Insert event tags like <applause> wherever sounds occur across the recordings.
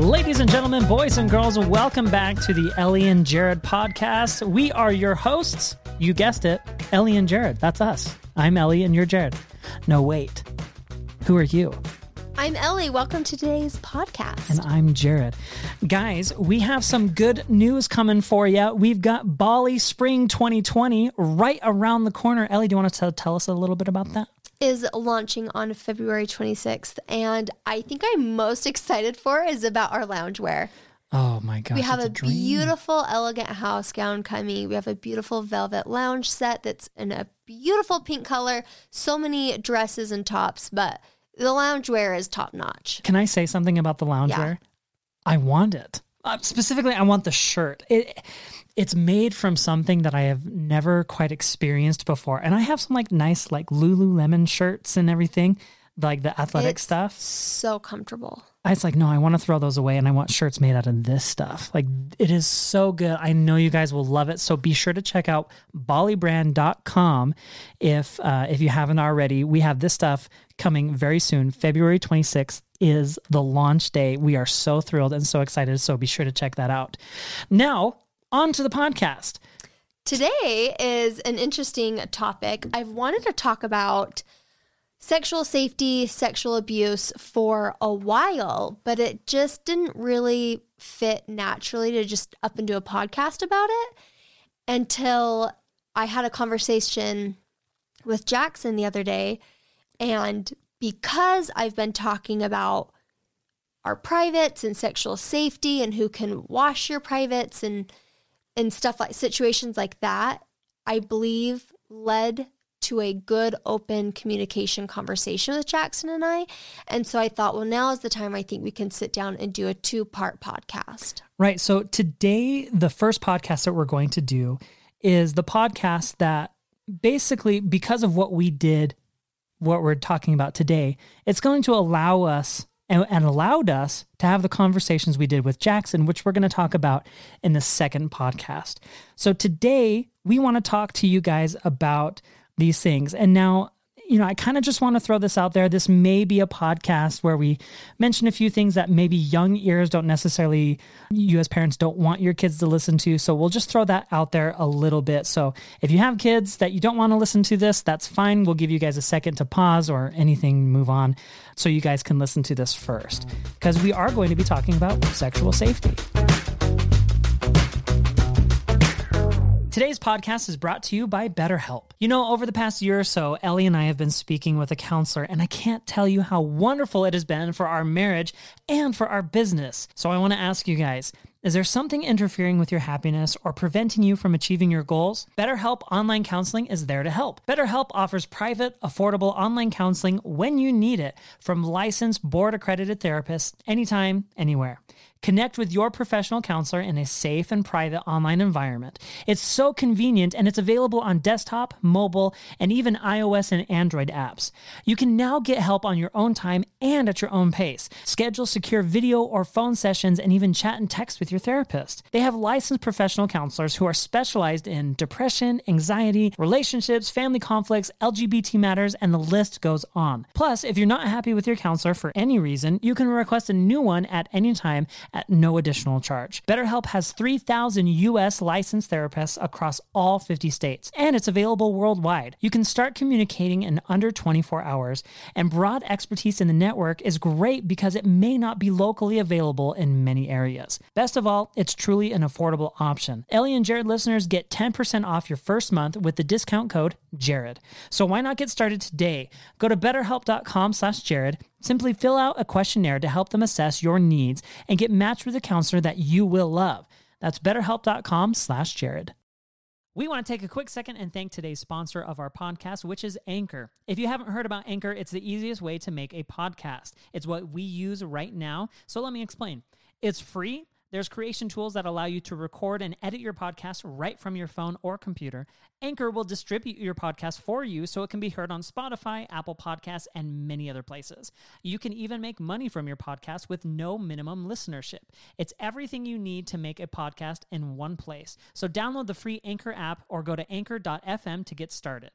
Ladies and gentlemen, boys and girls, welcome back to the Ellie and Jared podcast. We are your hosts. You guessed it, Ellie and Jared. That's us. I'm Ellie and you're Jared. No, wait. Who are you? I'm Ellie. Welcome to today's podcast. And I'm Jared. Guys, we have some good news coming for you. We've got Bali Spring 2020 right around the corner. Ellie, do you want to tell us a little bit about that? Is launching on February 26th. And I think I'm most <laughs> excited for is about our loungewear. Oh my gosh. We have a, a beautiful, elegant house gown coming. We have a beautiful velvet lounge set that's in a beautiful pink color. So many dresses and tops, but the loungewear is top notch. Can I say something about the loungewear? Yeah. I want it. Uh, specifically, I want the shirt. It it's made from something that I have never quite experienced before. And I have some like nice like Lululemon shirts and everything, like the athletic it's stuff. So comfortable. I was like, no, I want to throw those away and I want shirts made out of this stuff. Like it is so good. I know you guys will love it. So be sure to check out balibrand.com if uh, if you haven't already. We have this stuff coming very soon. February 26th is the launch day. We are so thrilled and so excited. So be sure to check that out. Now, on to the podcast. Today is an interesting topic. I've wanted to talk about sexual safety, sexual abuse for a while, but it just didn't really fit naturally to just up and do a podcast about it until I had a conversation with Jackson the other day. And because I've been talking about our privates and sexual safety and who can wash your privates and and stuff like situations like that, I believe led to a good open communication conversation with Jackson and I. And so I thought, well, now is the time I think we can sit down and do a two part podcast. Right. So today, the first podcast that we're going to do is the podcast that basically, because of what we did, what we're talking about today, it's going to allow us and, and allowed us to have the conversations we did with Jackson, which we're going to talk about in the second podcast. So today, we want to talk to you guys about these things. And now, you know, I kind of just want to throw this out there. This may be a podcast where we mention a few things that maybe young ears don't necessarily, you as parents don't want your kids to listen to. So we'll just throw that out there a little bit. So if you have kids that you don't want to listen to this, that's fine. We'll give you guys a second to pause or anything, move on so you guys can listen to this first because we are going to be talking about sexual safety. Today's podcast is brought to you by BetterHelp. You know, over the past year or so, Ellie and I have been speaking with a counselor, and I can't tell you how wonderful it has been for our marriage and for our business. So I want to ask you guys is there something interfering with your happiness or preventing you from achieving your goals? BetterHelp Online Counseling is there to help. BetterHelp offers private, affordable online counseling when you need it from licensed, board accredited therapists anytime, anywhere. Connect with your professional counselor in a safe and private online environment. It's so convenient and it's available on desktop, mobile, and even iOS and Android apps. You can now get help on your own time and at your own pace. Schedule secure video or phone sessions and even chat and text with your therapist. They have licensed professional counselors who are specialized in depression, anxiety, relationships, family conflicts, LGBT matters, and the list goes on. Plus, if you're not happy with your counselor for any reason, you can request a new one at any time at no additional charge. BetterHelp has 3,000 US licensed therapists across all 50 states, and it's available worldwide. You can start communicating in under 24 hours, and broad expertise in the network is great because it may not be locally available in many areas. Best of all, it's truly an affordable option. Ellie and Jared listeners get 10% off your first month with the discount code Jared. So why not get started today? Go to betterhelp.com slash Jared Simply fill out a questionnaire to help them assess your needs and get matched with a counselor that you will love. That's betterhelp.com slash Jared. We want to take a quick second and thank today's sponsor of our podcast, which is Anchor. If you haven't heard about Anchor, it's the easiest way to make a podcast. It's what we use right now. So let me explain. It's free. There's creation tools that allow you to record and edit your podcast right from your phone or computer. Anchor will distribute your podcast for you so it can be heard on Spotify, Apple Podcasts, and many other places. You can even make money from your podcast with no minimum listenership. It's everything you need to make a podcast in one place. So download the free Anchor app or go to anchor.fm to get started.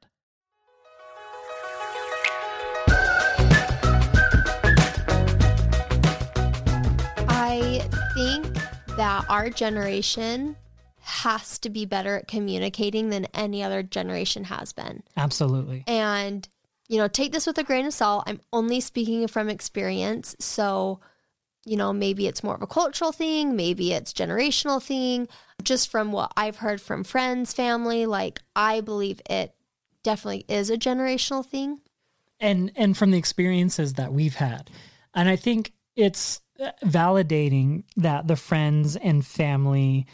That our generation has to be better at communicating than any other generation has been. Absolutely. And, you know, take this with a grain of salt. I'm only speaking from experience. So, you know, maybe it's more of a cultural thing, maybe it's generational thing. Just from what I've heard from friends, family, like I believe it definitely is a generational thing. And and from the experiences that we've had. And I think it's validating that the friends and family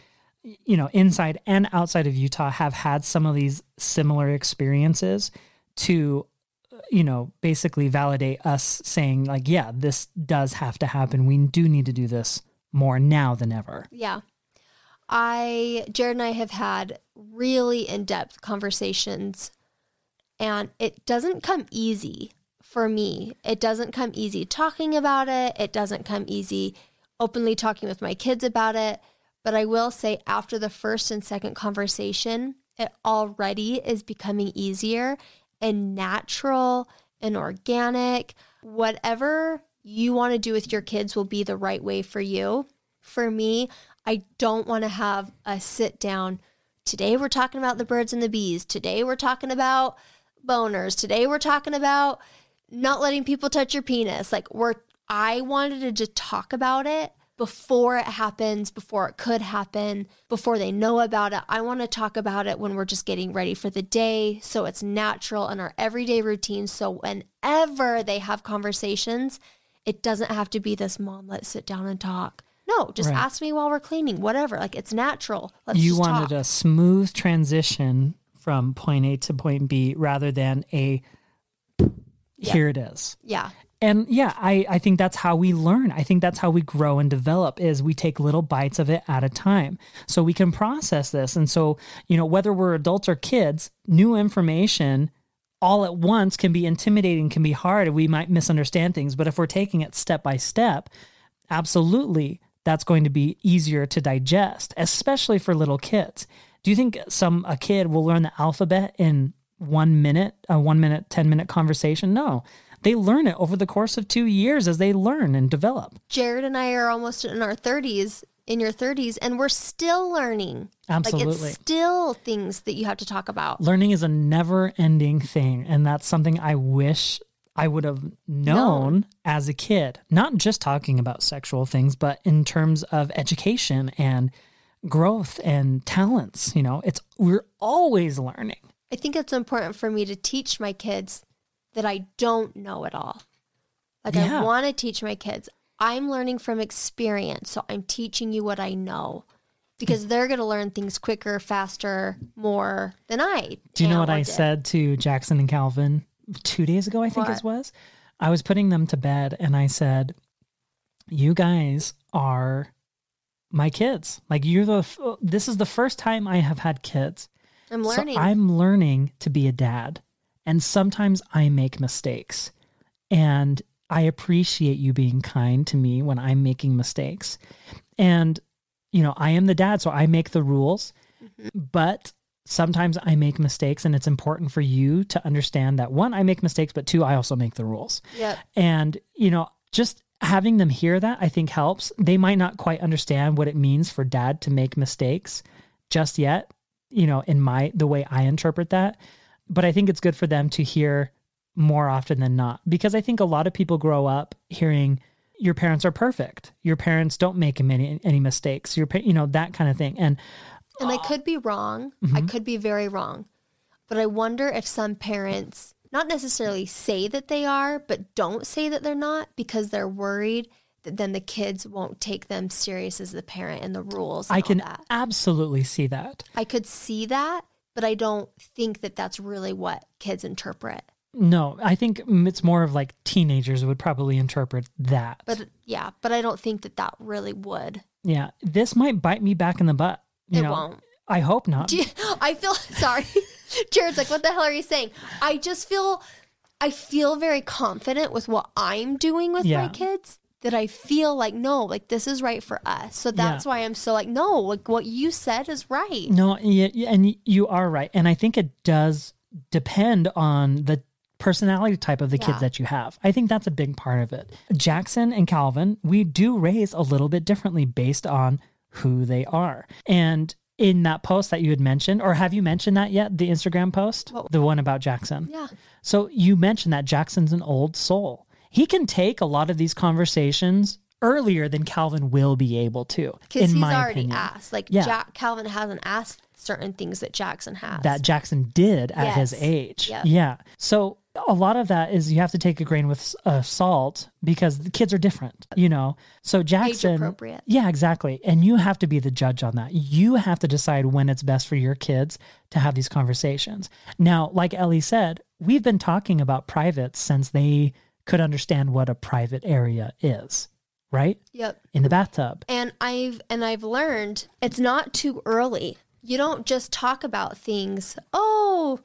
you know inside and outside of Utah have had some of these similar experiences to uh, you know basically validate us saying like yeah this does have to happen. We do need to do this more now than ever. Yeah. I, Jared and I have had really in depth conversations, and it doesn't come easy for me. It doesn't come easy talking about it. It doesn't come easy openly talking with my kids about it. But I will say, after the first and second conversation, it already is becoming easier and natural and organic. Whatever you want to do with your kids will be the right way for you. For me, I don't want to have a sit down. Today we're talking about the birds and the bees. Today we're talking about boners. Today we're talking about not letting people touch your penis. Like we're I wanted to just talk about it before it happens, before it could happen, before they know about it. I want to talk about it when we're just getting ready for the day so it's natural in our everyday routine so whenever they have conversations, it doesn't have to be this mom let's sit down and talk. No, just Right. ask me while we're cleaning, whatever. Like it's natural. Let's you wanted talk. a smooth transition from point A to point B rather than a here it is. Yeah. And yeah, I, I think that's how we learn. I think that's how we grow and develop is we take little bites of it at a time. So we can process this. And so, you know, whether we're adults or kids, new information all at once can be intimidating, can be hard. We might misunderstand things. But if we're taking it step by step, absolutely that's going to be easier to digest, especially for little kids. Do you think some a kid will learn the alphabet in one minute, a one minute, 10 minute conversation? No. They learn it over the course of two years as they learn and develop. Jared and I are almost in our 30s, in your 30s, and we're still learning. Like Absolutely. it's still things that you have to talk about. Learning is a never ending thing. And that's something I wish I would have known as a kid. Not just talking about sexual things, but in terms of education and growth and talents. You know, it's we're always learning. I think it's important for me to teach my kids that I don't know it all. Like Yeah. I want to teach my kids. I'm learning from experience, so I'm teaching you what I know because they're going to learn things quicker, faster, more than I. Do you know what I did. said to Jackson and Calvin two days ago? I think it was. I was putting them to bed and I said, You guys are my kids. Like, you're the, f- this is the first time I have had kids. I'm learning. So I'm learning to be a dad. And sometimes I make mistakes. And I appreciate you being kind to me when I'm making mistakes. And, you know, I am the dad, so I make the rules. Mm-hmm. But sometimes I make mistakes. And it's important for you to understand that one, I make mistakes, but two, I also make the rules. yep. And, you know, just having them hear that I think helps. They might not quite understand what it means for dad to make mistakes just yet, you know, in my the way I interpret that. But I think it's good for them to hear more often than not because I think a lot of people grow up hearing your parents are perfect. Your parents don't make any any mistakes. Your you know that kind of thing. And And I could be wrong. Mm-hmm. I could be very wrong. But I wonder if some parents not necessarily say that they are, but don't say that they're not because they're worried then the kids won't take them serious as the parent and the rules. And I can absolutely see that. I could see that, but I don't think that that's really what kids interpret. No, I think it's more of like teenagers would probably interpret that. But yeah, but I don't think that that really would. Yeah, this might bite me back in the butt. You It know, won't. I hope not. You- <laughs> I feel sorry. <laughs> Jared's like, what the hell are you saying? I just feel, I feel very confident with what I'm doing with Yeah. my kids. That I feel like no, like this is right for us. So that's why I'm so like no, like what you said is right. no, yeah, yeah, and you are right, and I think it does depend on the personality type of the Yeah. kids that you have. I think that's a big part of it. Jackson and Calvin, we do raise a little bit differently based on who they are. And in that post that you had mentioned, or have you mentioned that yet? The Instagram post, What? the one about Jackson. Yeah. So you mentioned that Jackson's an old soul. He can take a lot of these conversations earlier than Calvin will be able to. Because he's already opinion. asked. Like Yeah. Jack Calvin hasn't asked certain things that Jackson has. that Jackson did at his age. Yep. Yeah. So a lot of that is you have to take a grain with uh, salt because the kids are different, you know. So Jackson, appropriate. yeah, exactly. And you have to be the judge on that. You have to decide when it's best for your kids to have these conversations. Now, like Ellie said, we've been talking about privates since they could understand what a private area is, right? Yep. In the bathtub. And I've and I've learned it's not too early. You don't just talk about things. Oh,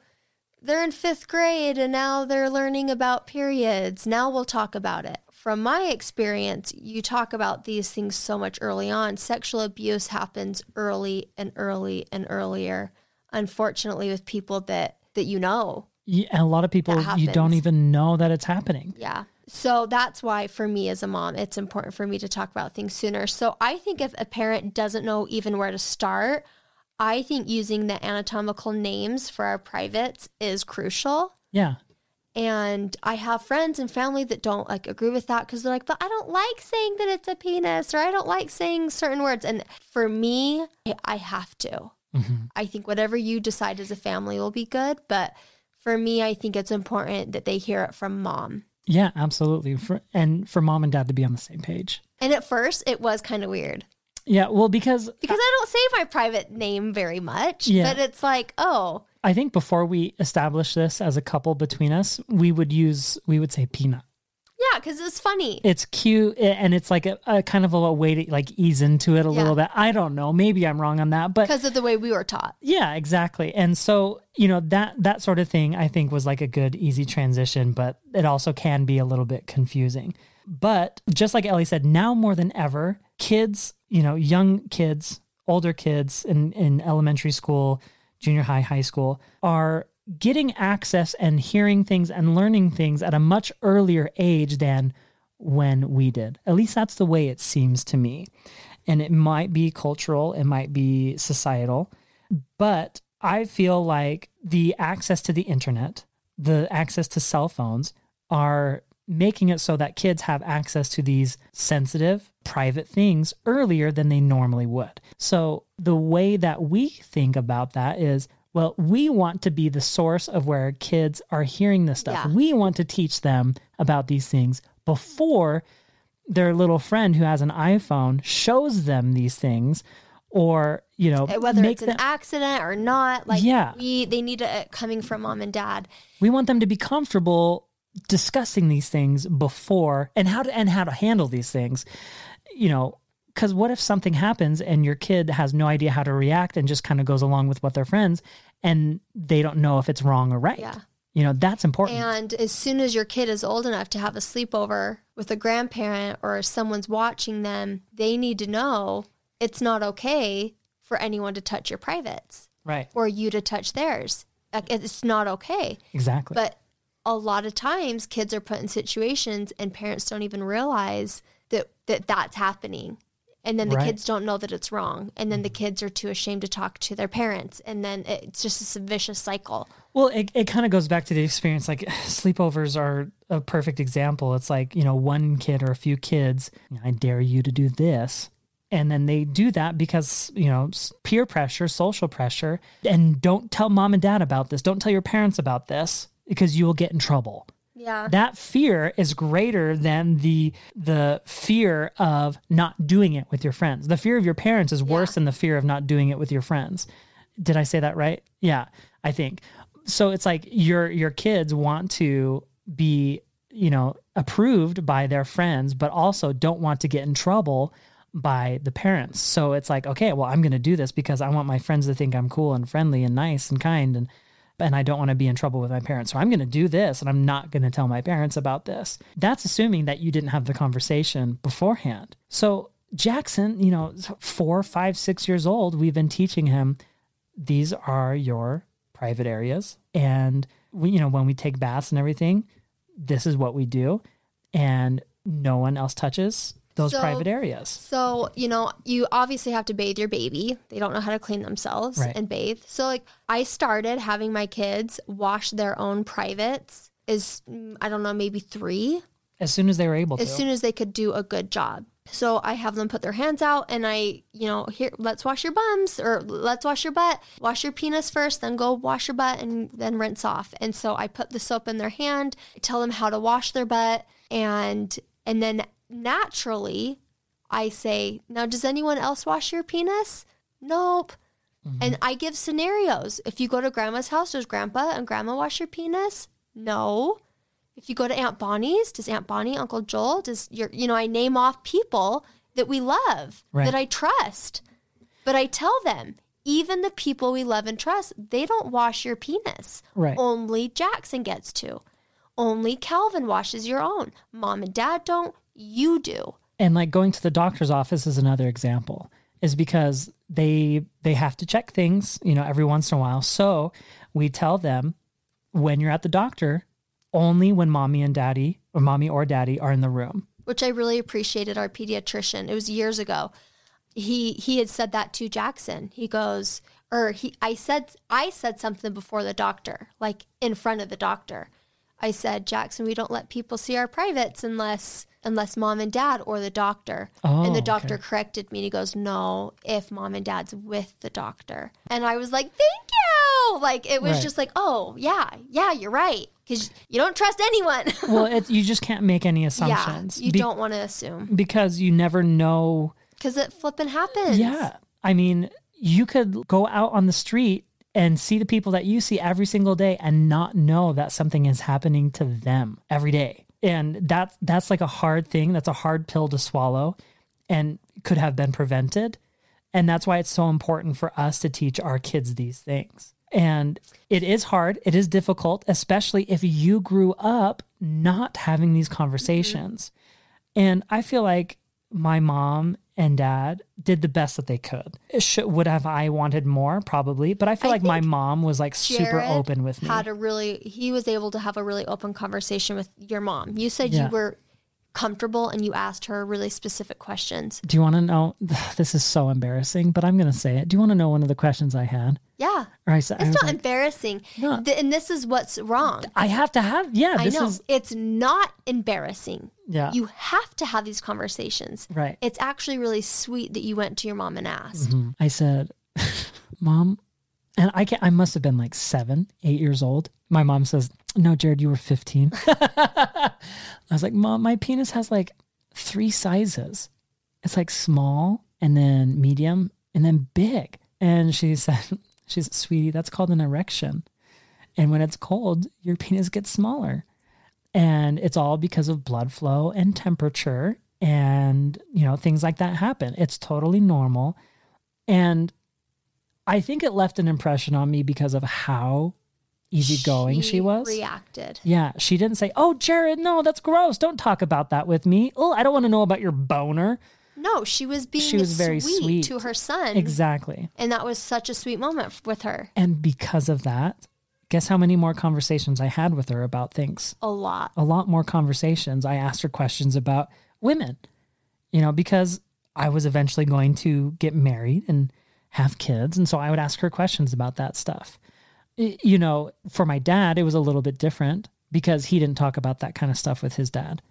they're in 5th grade and now they're learning about periods. Now we'll talk about it. From my experience, you talk about these things so much early on. Sexual abuse happens early and early and earlier. Unfortunately with people that that you know. Yeah, and a lot of people you don't even know that it's happening. Yeah. So that's why, for me as a mom, it's important for me to talk about things sooner. So I think if a parent doesn't know even where to start, I think using the anatomical names for our privates is crucial. Yeah. And I have friends and family that don't like agree with that because they're like, but I don't like saying that it's a penis or I don't like saying certain words. And for me, I- have to. Mhm. I think whatever you decide as a family will be good. But for me, I think it's important that they hear it from mom. Yeah, absolutely. For, and for mom and dad to be on the same page. And at first, it was kind of weird Yeah, well, because because I don't say my private name very much. Yeah. But it's like, oh, I think before we established this as a couple between us, we would use, we would say peanut. Yeah, because it's funny. It's cute and it's like a, a kind of a way to like ease into it a Yeah. little bit. I don't know. Maybe I'm wrong on that, but Because of the way we were taught. yeah, exactly. And so, you know, that that sort of thing I think was like a good easy transition, but it also can be a little bit confusing. But just like Ellie said, now more than ever, kids, you know, young kids, older kids in, in elementary school, junior high, high school are getting access and hearing things and learning things at a much earlier age than when we did. At least that's the way it seems to me. And it might be cultural, it might be societal, but I feel like the access to the internet, the access to cell phones are making it so that kids have access to these sensitive, private things earlier than they normally would. So the way that we think about that is well, we want to be the source of where kids are hearing this stuff. Yeah. We want to teach them about these things before their little friend who has an iPhone shows them these things or, you know, Uh, Whether make it's an accident or not, like Yeah. we they need it coming from mom and dad. we want them to be comfortable discussing these things before and how to and how to handle these things you know because what if something happens and your kid has no idea how to react and just kind of goes along with what their friends and they don't know if it's wrong or right Yeah. you know that's important And as soon as your kid is old enough to have a sleepover with a grandparent or someone's watching them, they need to know it's not okay for anyone to touch your privates right or you to touch theirs. Like, It's not okay. exactly But a lot of times kids are put in situations and parents don't even realize that, that that's happening. And then the Right. kids don't know that it's wrong. And then the mm-hmm. kids are too ashamed to talk to their parents. And then it's just a vicious cycle. Well, it, it kind of goes back to the experience. Like <sighs> sleepovers are a perfect example. It's like, you know, one kid or a few kids, I dare you to do this. And then they do that because, you know, peer pressure, social pressure. And don't tell mom and dad about this. Don't tell your parents about this because you will get in trouble. Yeah. That fear is greater than the the fear of not doing it with your friends. The fear of your parents is worse Yeah. than the fear of not doing it with your friends. Did I say that right? Yeah, I think. So it's like your your kids want to be, you know, approved by their friends, but also don't want to get in trouble by the parents. So it's like, okay, well, I'm going to do this because I want my friends to think I'm cool and friendly and nice and kind and and I don't want to be in trouble with my parents. So I'm going to do this and I'm not going to tell my parents about this. That's assuming that you didn't have the conversation beforehand. So Jackson, you know, four, five, six years old, we've been teaching him these are your private areas. And we, you know, when we take baths and everything, this is what we do. And no one else touches those So- private areas. So, you know, you obviously have to bathe your baby. They don't know how to clean themselves Right. and bathe. So, like, I started having my kids wash their own privates is, mm, I don't know, maybe three As soon as they were able as to. soon as they could do a good job. So I have them put their hands out and I, you know, here, let's wash your bums or let's wash your butt. Wash your penis first, then go wash your butt and then rinse off. And so I put the soap in their hand, tell them how to wash their butt and and then naturally I say, "Now does anyone else wash your penis?" Nope. Mm-hmm. And I give scenarios. If you go to grandma's house, does grandpa and grandma wash your penis? No. If you go to Aunt Bonnie's, does Aunt Bonnie, Uncle Joel, does your, you know, I name off people that we love, Right. that I trust. But I tell them, even the people we love and trust, they don't wash your penis. Right. Only Jackson gets to. Only Calvin washes your own. Mom and dad don't. You do. and like going to the doctor's office is another example is because they they have to check things you know every once in a while so we tell them when you're at the doctor only when mommy and daddy or mommy or daddy are in the room which I really appreciated our pediatrician. It was years ago. He he had said that to Jackson. He goes, or he I said I said something before the doctor, like in front of the doctor. I said, Jackson, we don't let people see our privates unless unless mom and dad or the doctor. Oh, and the oh, doctor okay. corrected me and he goes, No, if mom and dad's with the doctor. And I was like, Thank you. Like it was Right. just like, oh yeah, yeah, you're right. Because you don't trust anyone. <laughs> well it, you just can't make any yeah. assumptions You be- don't want to assume. because you never know Because it flipping happens. Yeah. I mean, you could go out on the street and see the people that you see every single day and not know that something is happening to them every day. And that's that's like a hard thing. That's a hard pill to swallow and could have been prevented. And that's why it's so important for us to teach our kids these things. And it is hard, it is difficult, especially if you grew up not having these conversations. Mm-hmm. And I feel like my mom and dad did the best that they could. Should, would have I wanted more? Probably. But I feel I like my mom was like super open with me. Had a really, he was able to have a really open conversation with your mom. You said Yeah. you were comfortable and you asked her really specific questions. Do you want to know? <sighs> This is so embarrassing, but I'm going to say it. Do you want to know one of the questions I had? Yeah. Said, I It's not like, embarrassing. No. Th- and this is what's wrong. I have to have, yeah, I know. is, It's not embarrassing. yeah, You have to have these conversations. right. It's actually really sweet that you went to your mom and asked. Mhm. I said, <laughs> Mom, and I can't. I must have been like seven, eight years old. My mom says, No, Jared, you were 15. <laughs> I was like, Mom, my penis has like three sizes. It's like small and then medium and then big. And she said, She's sweetie, that's called an erection. And when it's cold, your penis gets smaller. And it's all because of blood flow and temperature and you know things like that happen. It's totally normal. And I think it left an impression on me because of how easygoing she, was. Reacted. Yeah, she didn't say, "Oh, Jared, no, that's gross. Don't talk about that with me." Oh, I don't want to know about your boner. No, she was being She was very sweet, sweet. to her son. Exactly. And that was such a sweet moment with her. And because of that, guess how many more conversations I had with her about things? A lot. a lot more conversations. I asked her questions about women, you know, because I was eventually going to get married and have kids. And so I would ask her questions about that stuff. You know, for my dad, it was a little bit different because he didn't talk about that kind of stuff with his dad.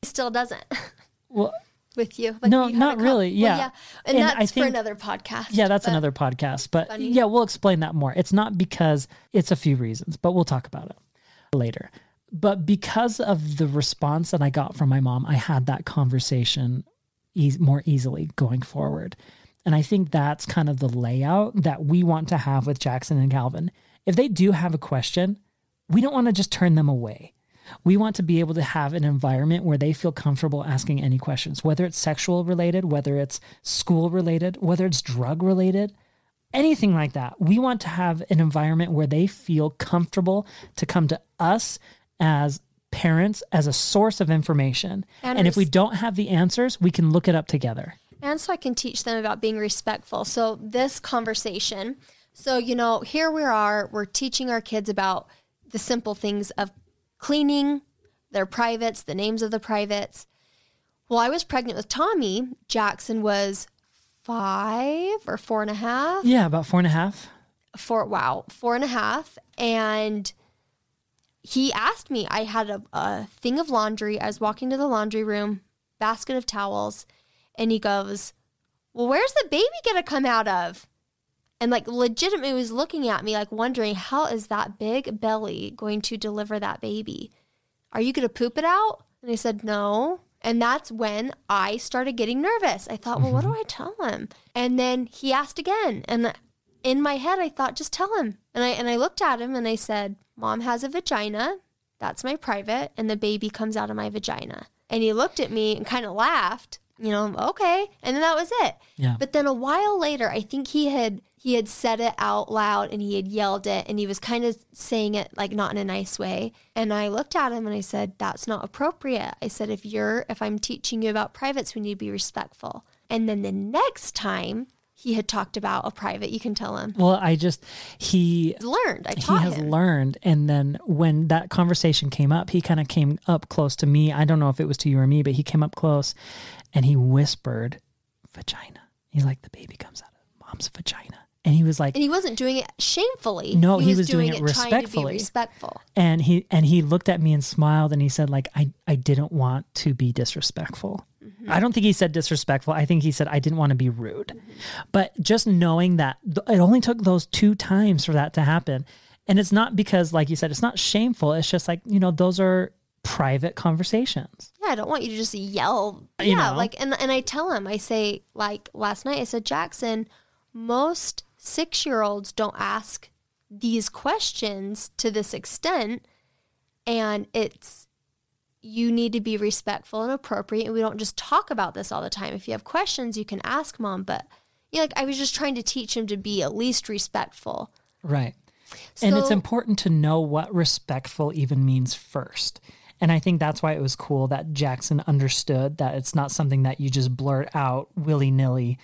He still doesn't <laughs> Well, with you. No, you not really. Well, Yeah. yeah. And, And I that's think- for another podcast. yeah, that's another podcast. But funny. yeah, we'll explain that more. It's not because it's a few reasons, but we'll talk about it later. But because of the response that I got from my mom, I had that conversation eas more easily going forward. And I think that's kind of the layout that we want to have with Jackson and Calvin. If they do have a question, we don't want to just turn them away. We want to be able to have an environment where they feel comfortable asking any questions, whether it's sexual related, whether it's school related, whether it's drug related, anything like that. We want to have an environment where they feel comfortable to come to us as parents as a source of information. And And, if we don't have the answers, we can look it up together. and so I can teach them about being respectful. So this conversation, so you know, here we are, we're teaching our kids about the simple things of cleaning their privates, the names of the privates. Well, I was pregnant with Tommy. Jackson was five or four and a half. Yeah, about four and a half. Four, wow, four and a half. And he asked me, I had a, a thing of laundry. I was walking to the laundry room, basket of towels, and he goes, Well, where's the baby going to come out of? And like legitimately was looking at me, like wondering, How is that big belly going to deliver that baby? Are you going to poop it out? And I said, No. And that's when I started getting nervous. I thought, well, what do mm-hmm. I tell him? And then he asked again. And in my head, I thought, just tell him. And I and I looked at him and I said, Mom has a vagina. That's my private, and the baby comes out of my vagina. And he looked at me and kind of laughed, you know, okay. And then that was it. Yeah. But then a while later, I think he had he had said it out loud and he had yelled it and he was kind of saying it like not in a nice way. And I looked at him and I said, That's not appropriate. I said, if you're if I'm teaching you about privates, we need to be respectful. And then the next time he had talked about a private, you can tell him. Well, I just he Learned. I he has him. learned and then when that conversation came up he kind of came up close to me i don't know if it was to you or me but he came up close and he whispered vagina he's like the baby comes out of mom's vagina and he was like and he wasn't doing it shamefully. No, he was doing it trying to respectfully. be respectful. and he and he looked at me and smiled and he said like i i didn't want to be disrespectful Mm-hmm. i don't think he said disrespectful i think he said i didn't want to be rude but just knowing that th- it only took those two times for that to happen and it's not because like you said it's not shameful it's just like you know those are private conversations Yeah, I don't want you to just yell. You yeah, know? like and and I tell him, I say like last night, I said, Jackson, most six year olds don't ask these questions to this extent, and it's you need to be respectful and appropriate, and we don't just talk about this all the time. If you have questions, you can ask mom, but you know, like I was just trying to teach him to be at least respectful. right and it's important to know what respectful even means first and i think that's why it was cool that jackson understood that it's not something that you just blurt out willy-nilly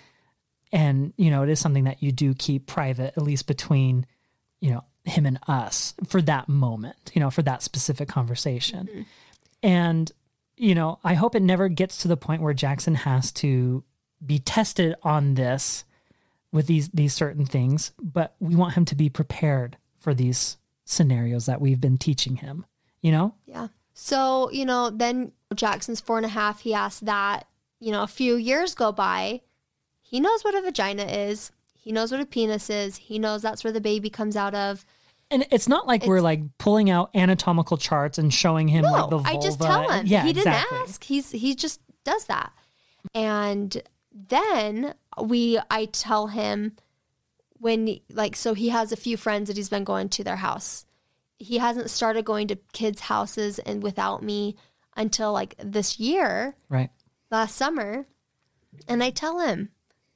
and you know it is something that you do keep private at least between you know him and us for that moment you know for that specific conversation mm-hmm. and you know i hope it never gets to the point where jackson has to be tested on this with these these certain things but we want him to be prepared for these scenarios that we've been teaching him you know Yeah. So, you know, then Jackson's four and a half. He asked that, you know, a few years go by. He knows what a vagina is. He knows what a penis is. He knows that's where the baby comes out of. and it's not like we're like pulling out anatomical charts and showing him No, like the vulva. I just tell him. yeah he didn't exactly. ask. He's he just does that. And then we I tell him when like so he has a few friends that he's been going to their house. He hasn't started going to kids' houses and without me until like this year, right last summer. And I tell him,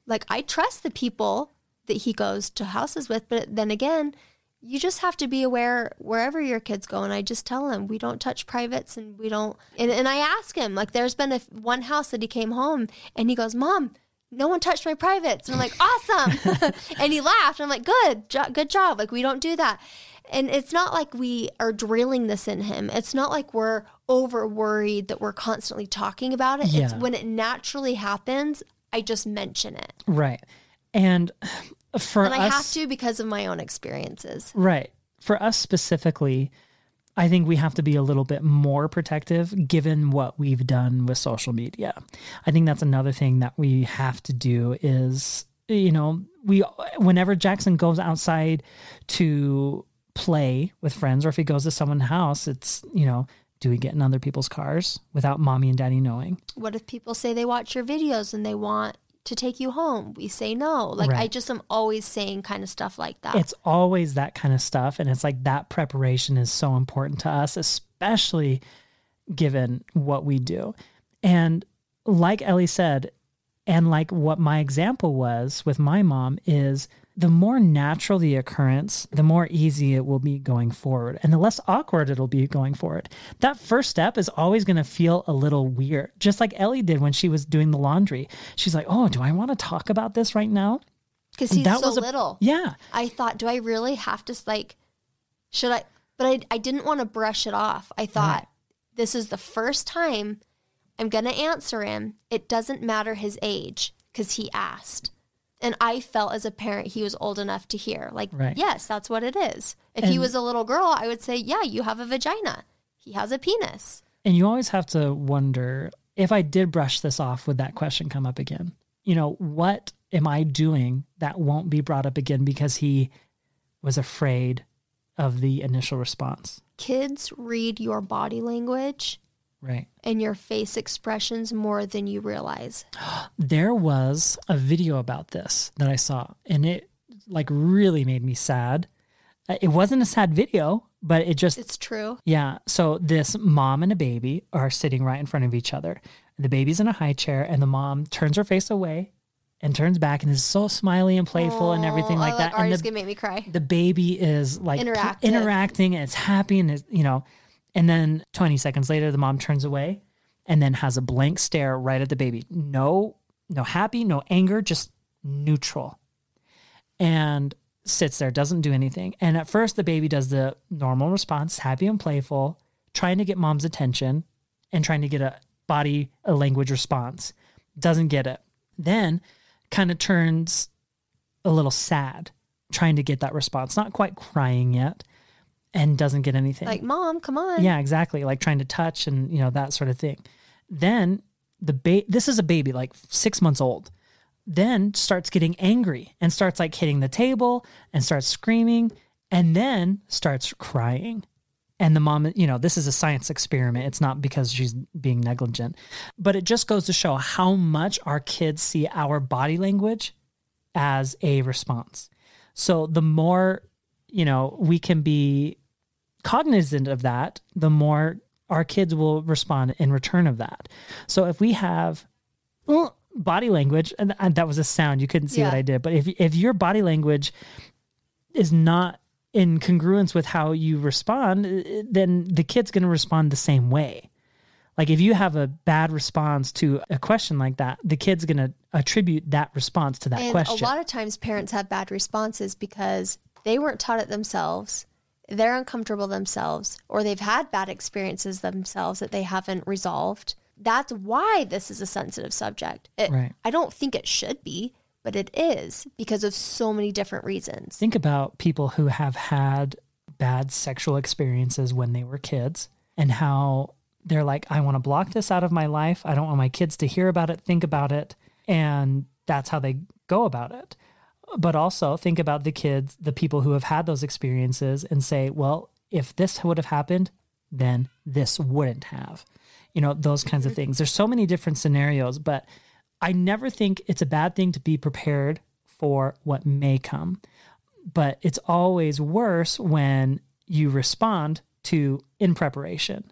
like, I trust the people that he goes to houses with, but then again, you just have to be aware wherever your kids go. And I just tell him we don't touch privates and we don't. And, and I ask him, like, there's been a one house that he came home and he goes, "Mom, no one touched my privates." And I'm like, "Awesome!" <laughs> and he laughed. I'm like, "Good, jo- good job." Like we don't do that. And it's not like we are drilling this in him. It's not like we're over worried that we're constantly talking about it. It's when it naturally happens, I just mention it. right and for And I us have to because of my own experiences. Right. For us specifically, I think we have to be a little bit more protective given what we've done with social media. I think that's another thing that we have to do is, you know, we whenever Jackson goes outside to play with friends or if he goes to someone's house, it's, you know, do we get in other people's cars without mommy and daddy knowing? What if people say they watch your videos and they want to take you home? We say no. Like I just am always saying kind of stuff like that. It's always that kind of stuff. And it's like that preparation is so important to us, especially given what we do. And like Ellie said, and like what my example was with my mom, is the more natural the occurrence, the more easy it will be going forward and the less awkward it'll be going forward. That first step is always going to feel a little weird, just like Ellie did when she was doing the laundry. She's like, Oh, do I want to talk about this right now? because he's that so was a- little. Yeah. I thought, do I really have to like, should I? But I, I didn't want to brush it off. I thought Right. this is the first time I'm going to answer him. It doesn't matter his age because he asked. And I felt as a parent he was old enough to hear, like, Right. yes, that's what it is. If he was a little girl, I would say, yeah, you have a vagina. He has a penis. And you always have to wonder if I did brush this off, would that question come up again? You know, what am I doing that won't be brought up again because he was afraid of the initial response? Kids read your body language Right. and your face expressions more than you realize. <gasps> There was a video about this that I saw, and it like really made me sad. Uh, It wasn't a sad video, but it just It's true. Yeah. So this mom and a baby are sitting right in front of each other. The baby's in a high chair, and the mom turns her face away and turns back and is so smiley and playful and everything Oh, like that. Ari's And the, gonna make me cry. the baby is like interacting and it's happy and is, you know, and then 20 seconds later, the mom turns away and then has a blank stare right at the baby. No, no happy, no anger, just neutral. And sits there, doesn't do anything. And at first, the baby does the normal response, happy and playful, trying to get mom's attention and trying to get a body a language response. Doesn't get it. Then kind of turns a little sad, trying to get that response. Not quite crying yet, and doesn't get anything. Like, mom, come on. Yeah, exactly. Like trying to touch and you know that sort of thing. Then the ba- this is a baby like 6 months old. Then starts getting angry and starts like hitting the table and starts screaming and then starts crying. And the mom, you know, this is a science experiment. It's not because she's being negligent, but it just goes to show how much our kids see our body language as a response. So the more, you know, we can be cognizant of that, the more our kids will respond in return of that. So if we have uh, body language, and, and that was a sound, you couldn't see what I did, but if if your body language is not in congruence with how you respond, uh, then the kid's going to respond the same way. Like if you have a bad response to a question like that, the kid's going to attribute that response to that and question. a lot of times parents have bad responses because they weren't taught it themselves. They're uncomfortable themselves, or they've had bad experiences themselves that they haven't resolved. That's why this is a sensitive subject. It, Right. I don't think it should be, but it is because of so many different reasons. think about people who have had bad sexual experiences when they were kids and how they're like, I want to block this out of my life. I don't want my kids to hear about it, think about it. And that's how they go about it. But also think about the kids, the people who have had those experiences and say, well, if this would have happened, then this wouldn't have. You know, those kinds of mm-hmm. things. There's so many different scenarios, but I never think it's a bad thing to be prepared for what may come but it's always worse when you respond to in preparation.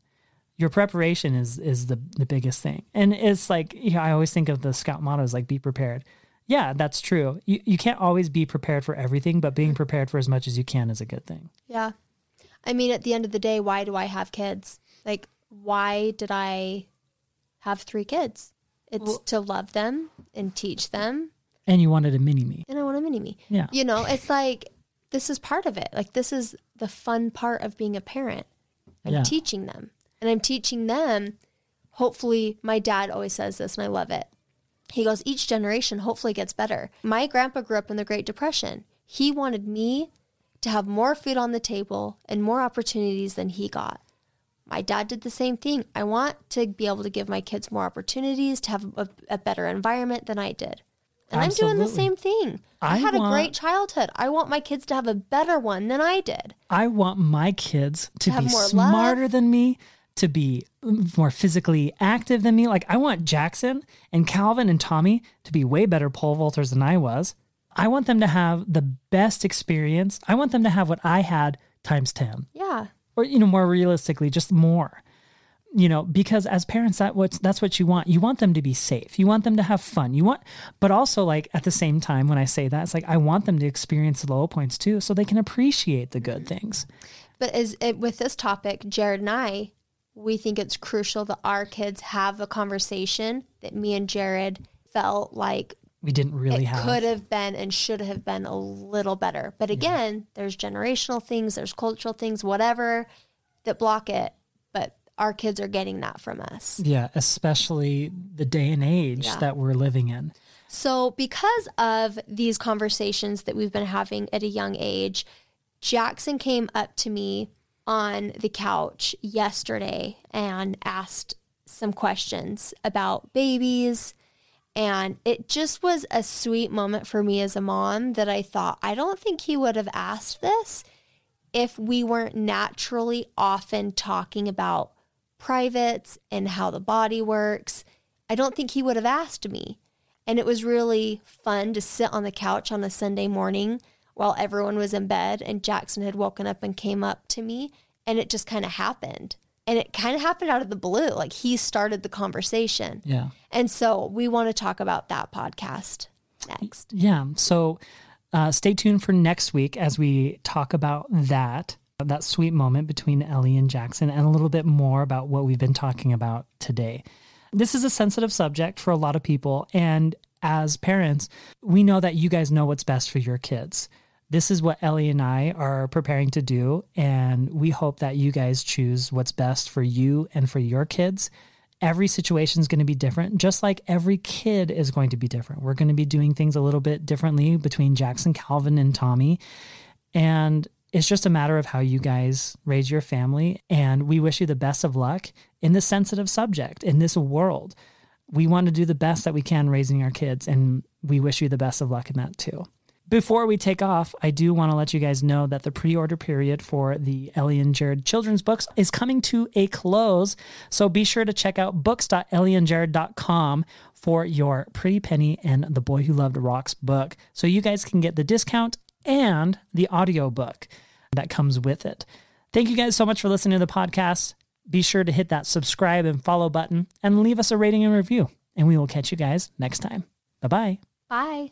Your preparation is is the the biggest thing, and it's like you know, I always think of the scout motto as like be prepared. Yeah, that's true. You you can't always be prepared for everything, but being prepared for as much as you can is a good thing. Yeah. I mean, at the end of the day, why do I have kids? Like, why did I have three kids? It's to love them and teach them. And you wanted a mini me. And I want a mini me. Yeah. You know, it's like this is part of it. Like, this is the fun part of being a parent. I'm Yeah. teaching them. And I'm teaching them. Hopefully, my dad always says this, and I love it. He goes, each generation hopefully gets better. My grandpa grew up in the Great Depression. He wanted me to have more food on the table and more opportunities than he got. My dad did the same thing. I want to be able to give my kids more opportunities, to have a, a better environment than I did. And I'm doing the same thing. I, I had a great childhood. I want my kids to have a better one than I did. I want my kids to, have be more love. smarter than me, to be more physically active than me. Like I want Jackson and Calvin and Tommy to be way better pole vaulters than I was. I want them to have the best experience. I want them to have what I had times 10 Yeah. or you know more realistically just more you know because as parents that what's that's what you want you want them to be safe you want them to have fun you want but also like at the same time when i say that it's like i want them to experience the low points too so they can appreciate the good things But as it, with this topic, Jared and I, we think it's crucial that our kids have a conversation that me and Jared felt like we didn't really it have could have been and should have been a little better. But again, there's generational things, there's cultural things, whatever that block it. But our kids are getting that from us. Yeah, especially the day and age Yeah. that we're living in. So, because of these conversations that we've been having at a young age, Jackson came up to me on the couch yesterday and asked some questions about babies. And it just was a sweet moment for me as a mom that I thought, I don't think he would have asked this if we weren't naturally often talking about privates and how the body works. I don't think he would have asked me. And it was really fun to sit on the couch on a Sunday morning while everyone was in bed and Jackson had woken up and came up to me and it just kind of happened. And it kind of happened out of the blue. Like he started the conversation. Yeah. And so we want to talk about that podcast next. Yeah. So uh, stay tuned for next week as we talk about that, that sweet moment between Ellie and Jackson, and a little bit more about what we've been talking about today. This is a sensitive subject for a lot of people. And as parents, we know that you guys know what's best for your kids. This is what Ellie and I are preparing to do. And we hope that you guys choose what's best for you and for your kids every situation is going to be different, just like every kid is going to be different. We're going to be doing things a little bit differently between Jackson, Calvin, and Tommy. And it's just a matter of how you guys raise your family. And we wish you the best of luck in this sensitive subject, in this world. We want to do the best that we can raising our kids, and we wish you the best of luck in that too. Before we take off, I do want to let you guys know that the pre order period for the Ellie and Jared children's books is coming to a close. So be sure to check out books.ellieandjared.com for your Pretty Penny and The Boy Who Loved Rocks book so you guys can get the discount and the audio book that comes with it. Thank you guys so much for listening to the podcast. Be sure to hit that subscribe and follow button and leave us a rating and review. And we will catch you guys next time. Bye bye. Bye.